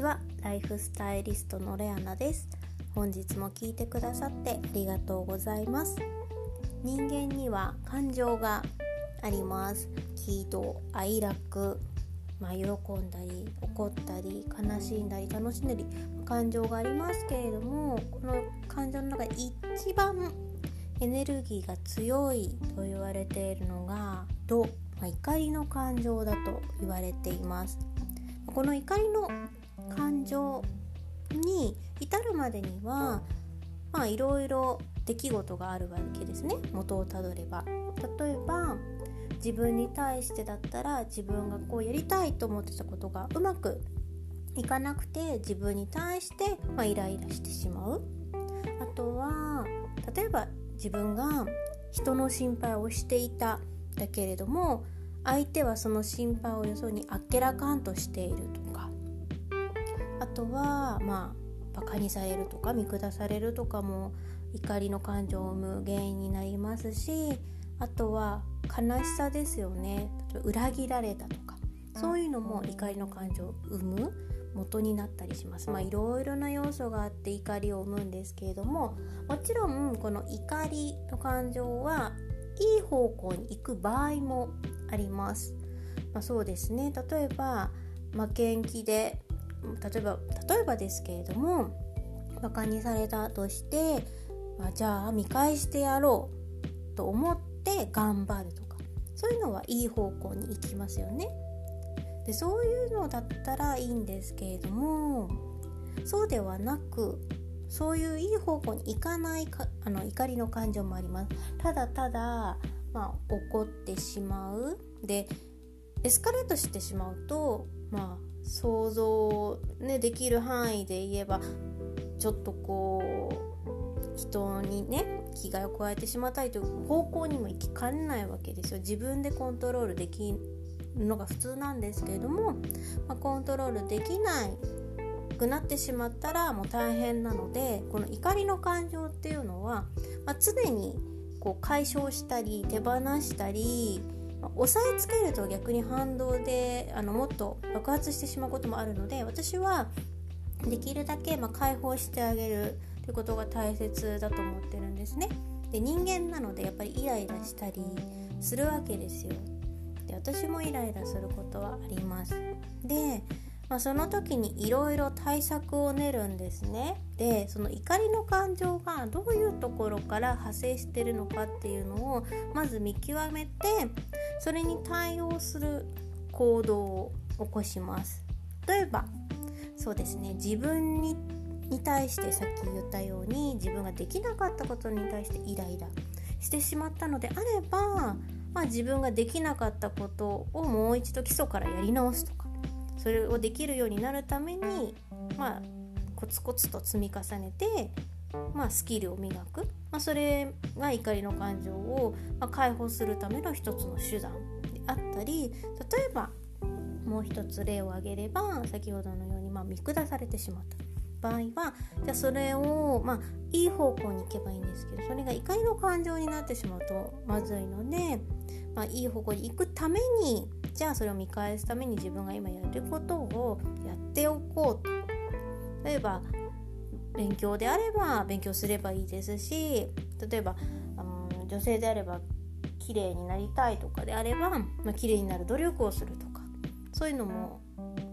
ちは。ライフスタイリストのレアナです。本日も聞いてくださってありがとうございます。人間には感情があります。喜怒哀楽まあ、喜んだり怒ったり悲しんだり楽しんだり感情がありますけれどもこの感情の中で一番エネルギーが強いと言われているのが怒、まあ、怒りの感情だと言われています。この怒りの感情に至るまでにはまあいろいろ出来事があるわけですね。元をたどれば。例えば自分に対してだったら自分がこうやりたいと思ってたことがうまくいかなくて自分に対して、まあ、イライラしてしまう。あとは例えば自分が人の心配をしていただけれども相手はその心配をよそにあっけらかんとしているとか。あとはまあバカにされるとか見下されるとかも怒りの感情を生む原因になりますしあとは悲しさですよね。裏切られたとか。そういうのも怒りの感情を生む元になったりします。まあいろいろな要素があって怒りを生むんですけれどももちろんこの怒りの感情はいい方向に行く場合もあります。まあ、そうですね例えば負けん気で例えば例えばですけれどもバカにされたとして、まあ、じゃあ見返してやろうと思って頑張るとかそういうのはいい方向に行きますよね。でそういうのだったらいいんですけれどもそうではなくそういういい方向に行かないかあの怒りの感情もありますただただ、まあ、怒ってしまう。でエスカレートしてしまうとまあ想像、ね、できる範囲で言えばちょっとこう人にね危害を加えてしまったりという方向にも行きかねないわけですよ。自分でコントロールできるのが普通なんですけれども、まあ、コントロールできないくなってしまったらもう大変なのでこの怒りの感情っていうのは、まあ、常にこう解消したり手放したり、ま、押さえつけると逆に反動であのもっと爆発してしまうこともあるので私はできるだけま解放してあげるということが大切だと思ってるんですね。で人間なのでやっぱりイライラしたりするわけですよ。で私もイライラすることはあります。でまあ、その時にいろいろ対策を練るんですね。でその怒りの感情がどういうところから派生してるのかっていうのをまず見極めてそれに対応する行動を起こします。例えばそうですね自分に対してさっき言ったように自分ができなかったことに対してイライラしてしまったのであれば、まあ、自分ができなかったことをもう一度基礎からやり直すとそれをできるようになるためにまあコツコツと積み重ねて、まあ、スキルを磨く、まあ、それが怒りの感情を、ま、解放するための一つの手段であったり例えばもう一つ例を挙げれば先ほどのように、ま、見下されてしまった。場合はじゃあそれを、まあ、いい方向に行けばいいんですけどそれが怒りの感情になってしまうとまずいので、まあ、いい方向に行くためにじゃあそれを見返すために自分が今やることをやっておこうと例えば勉強であれば勉強すればいいですし例えば、うん、女性であれば綺麗になりたいとかであれば、まあ、綺麗になる努力をするとかそういうのも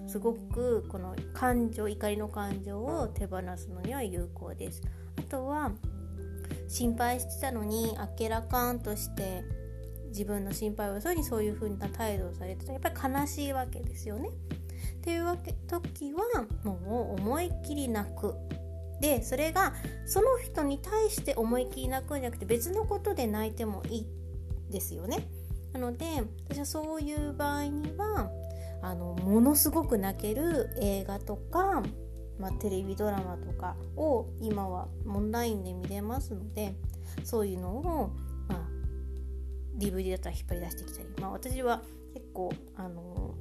すごくこの感情怒りの感情を手放すのには有効です。あとは心配してたのにあけらかんとして自分の心配をよそにそういう風な態度をされてたらやっぱり悲しいわけですよね。っていうわけ時はもう思いっきり泣く。でそれがその人に対して思いっきり泣くんじゃなくて別のことで泣いてもいいですよね。なので私はそういう場合にはあのものすごく泣ける映画とか、まあ、テレビドラマとかを今はオンラインで見れますのでそういうのを DVD だったら引っ張り出してきたり、まあ、私は結構あの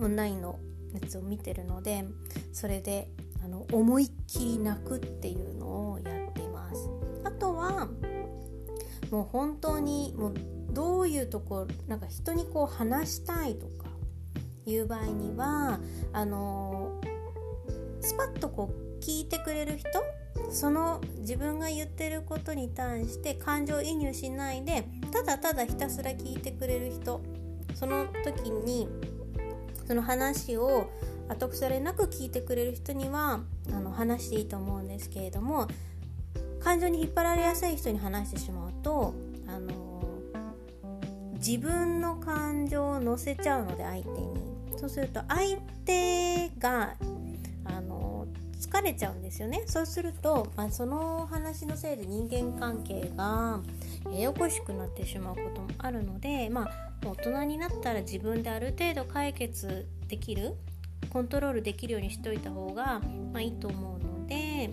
オンラインのやつを見てるのでそれであの思いっきり泣くっていうのをやっています。あとはもう本当にもうどういうところなんか人にこう話したいとかいう場合にはあのスパッとこう聞いてくれる人その自分が言ってることに対して感情移入しないでただただひたすら聞いてくれる人その時にその話を後腐れなく聞いてくれる人にはあの話していいと思うんですけれども感情に引っ張られやすい人に話してしまうとあの自分の感情を乗せちゃうので相手に。そうすると相手があの疲れちゃうんですよね。そうすると、まあ、その話のせいで人間関係がややこしくなってしまうこともあるので、まあ、大人になったら自分である程度解決できるコントロールできるようにしといた方が、まあ、いいと思うので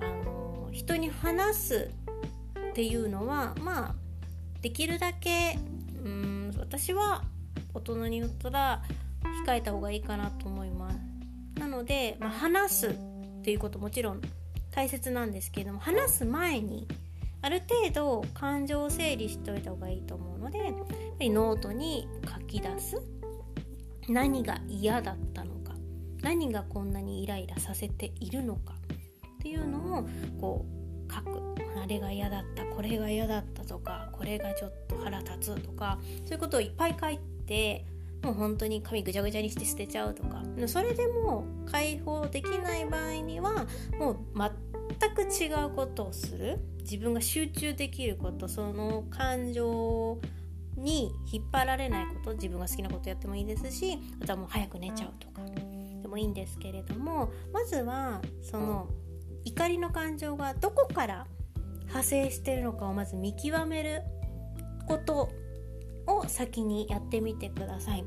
あの人に話すっていうのはまあできるだけうん私は大人になったら控えた方がいいかなと思います。ので、まあ、話すっていうこともちろん大切なんですけれども話す前にある程度感情を整理しておいた方がいいと思うのでやっぱりノートに書き出す。何が嫌だったのか。何がこんなにイライラさせているのか。っていうのをこう書く。あれが嫌だった。これが嫌だったとかこれがちょっと腹立つとかそういうことをいっぱい書いてもう本当に髪ぐちゃぐちゃにして捨てちゃうとか。それでも解放できない場合にはもう全く違うことをする。自分が集中できることその感情に引っ張られないこと自分が好きなことやってもいいですしあとはもう早く寝ちゃうとか。でもいいんですけれどもまずはその怒りの感情がどこから派生してるのかをまず見極めることを先にやってみてください。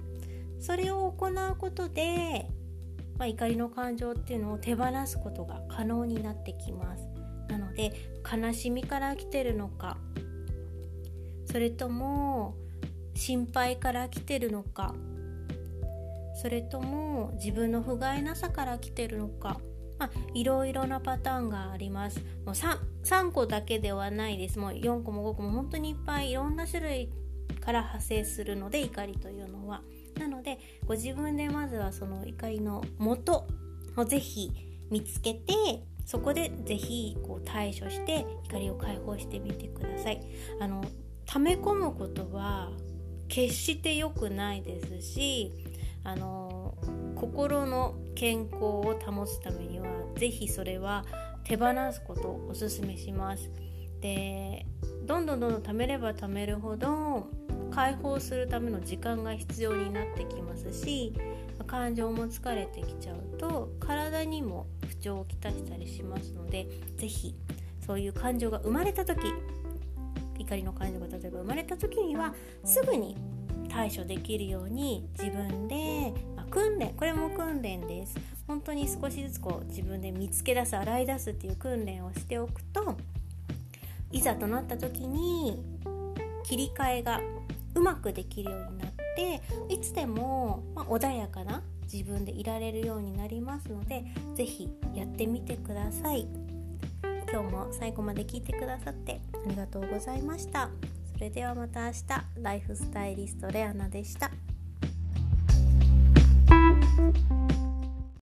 それを行うことで、まあ、怒りの感情っていうのを手放すことが可能になってきます。なので悲しみから来てるのかそれとも心配から来てるのかそれとも自分の不甲斐なさから来てるのかまあ、いろいろなパターンがありますもう 3, 3個だけではないですもう4個も5個も本当にいっぱいいろんな種類から派生するので怒りというのは。なのでご自分でまずはその怒りの元をぜひ見つけてそこでぜひこう対処して怒りを解放してみてください。あの溜め込むことは決して良くないですしあの心の健康を保つためには是非それは手放すことをおすすめします。でどんどんどんどん貯めれば貯めるほど解放するための時間が必要になってきますし感情も疲れてきちゃうと体にも不調をきたしたりしますので是非そういう感情が生まれた時怒りの感情が例えば生まれた時にはすぐに対処できるように自分で、まあ、訓練これも訓練です。本当に少しずつこう自分で見つけ出す洗い出すっていう訓練をしておくといざとなった時に切り替えがうまくできるようになっていつでも、ま、穏やかな自分でいられるようになりますので是非やってみてください。今日も最後まで聞いてくださってありがとうございました。それではまた明日。ライフスタイリストレアナでした。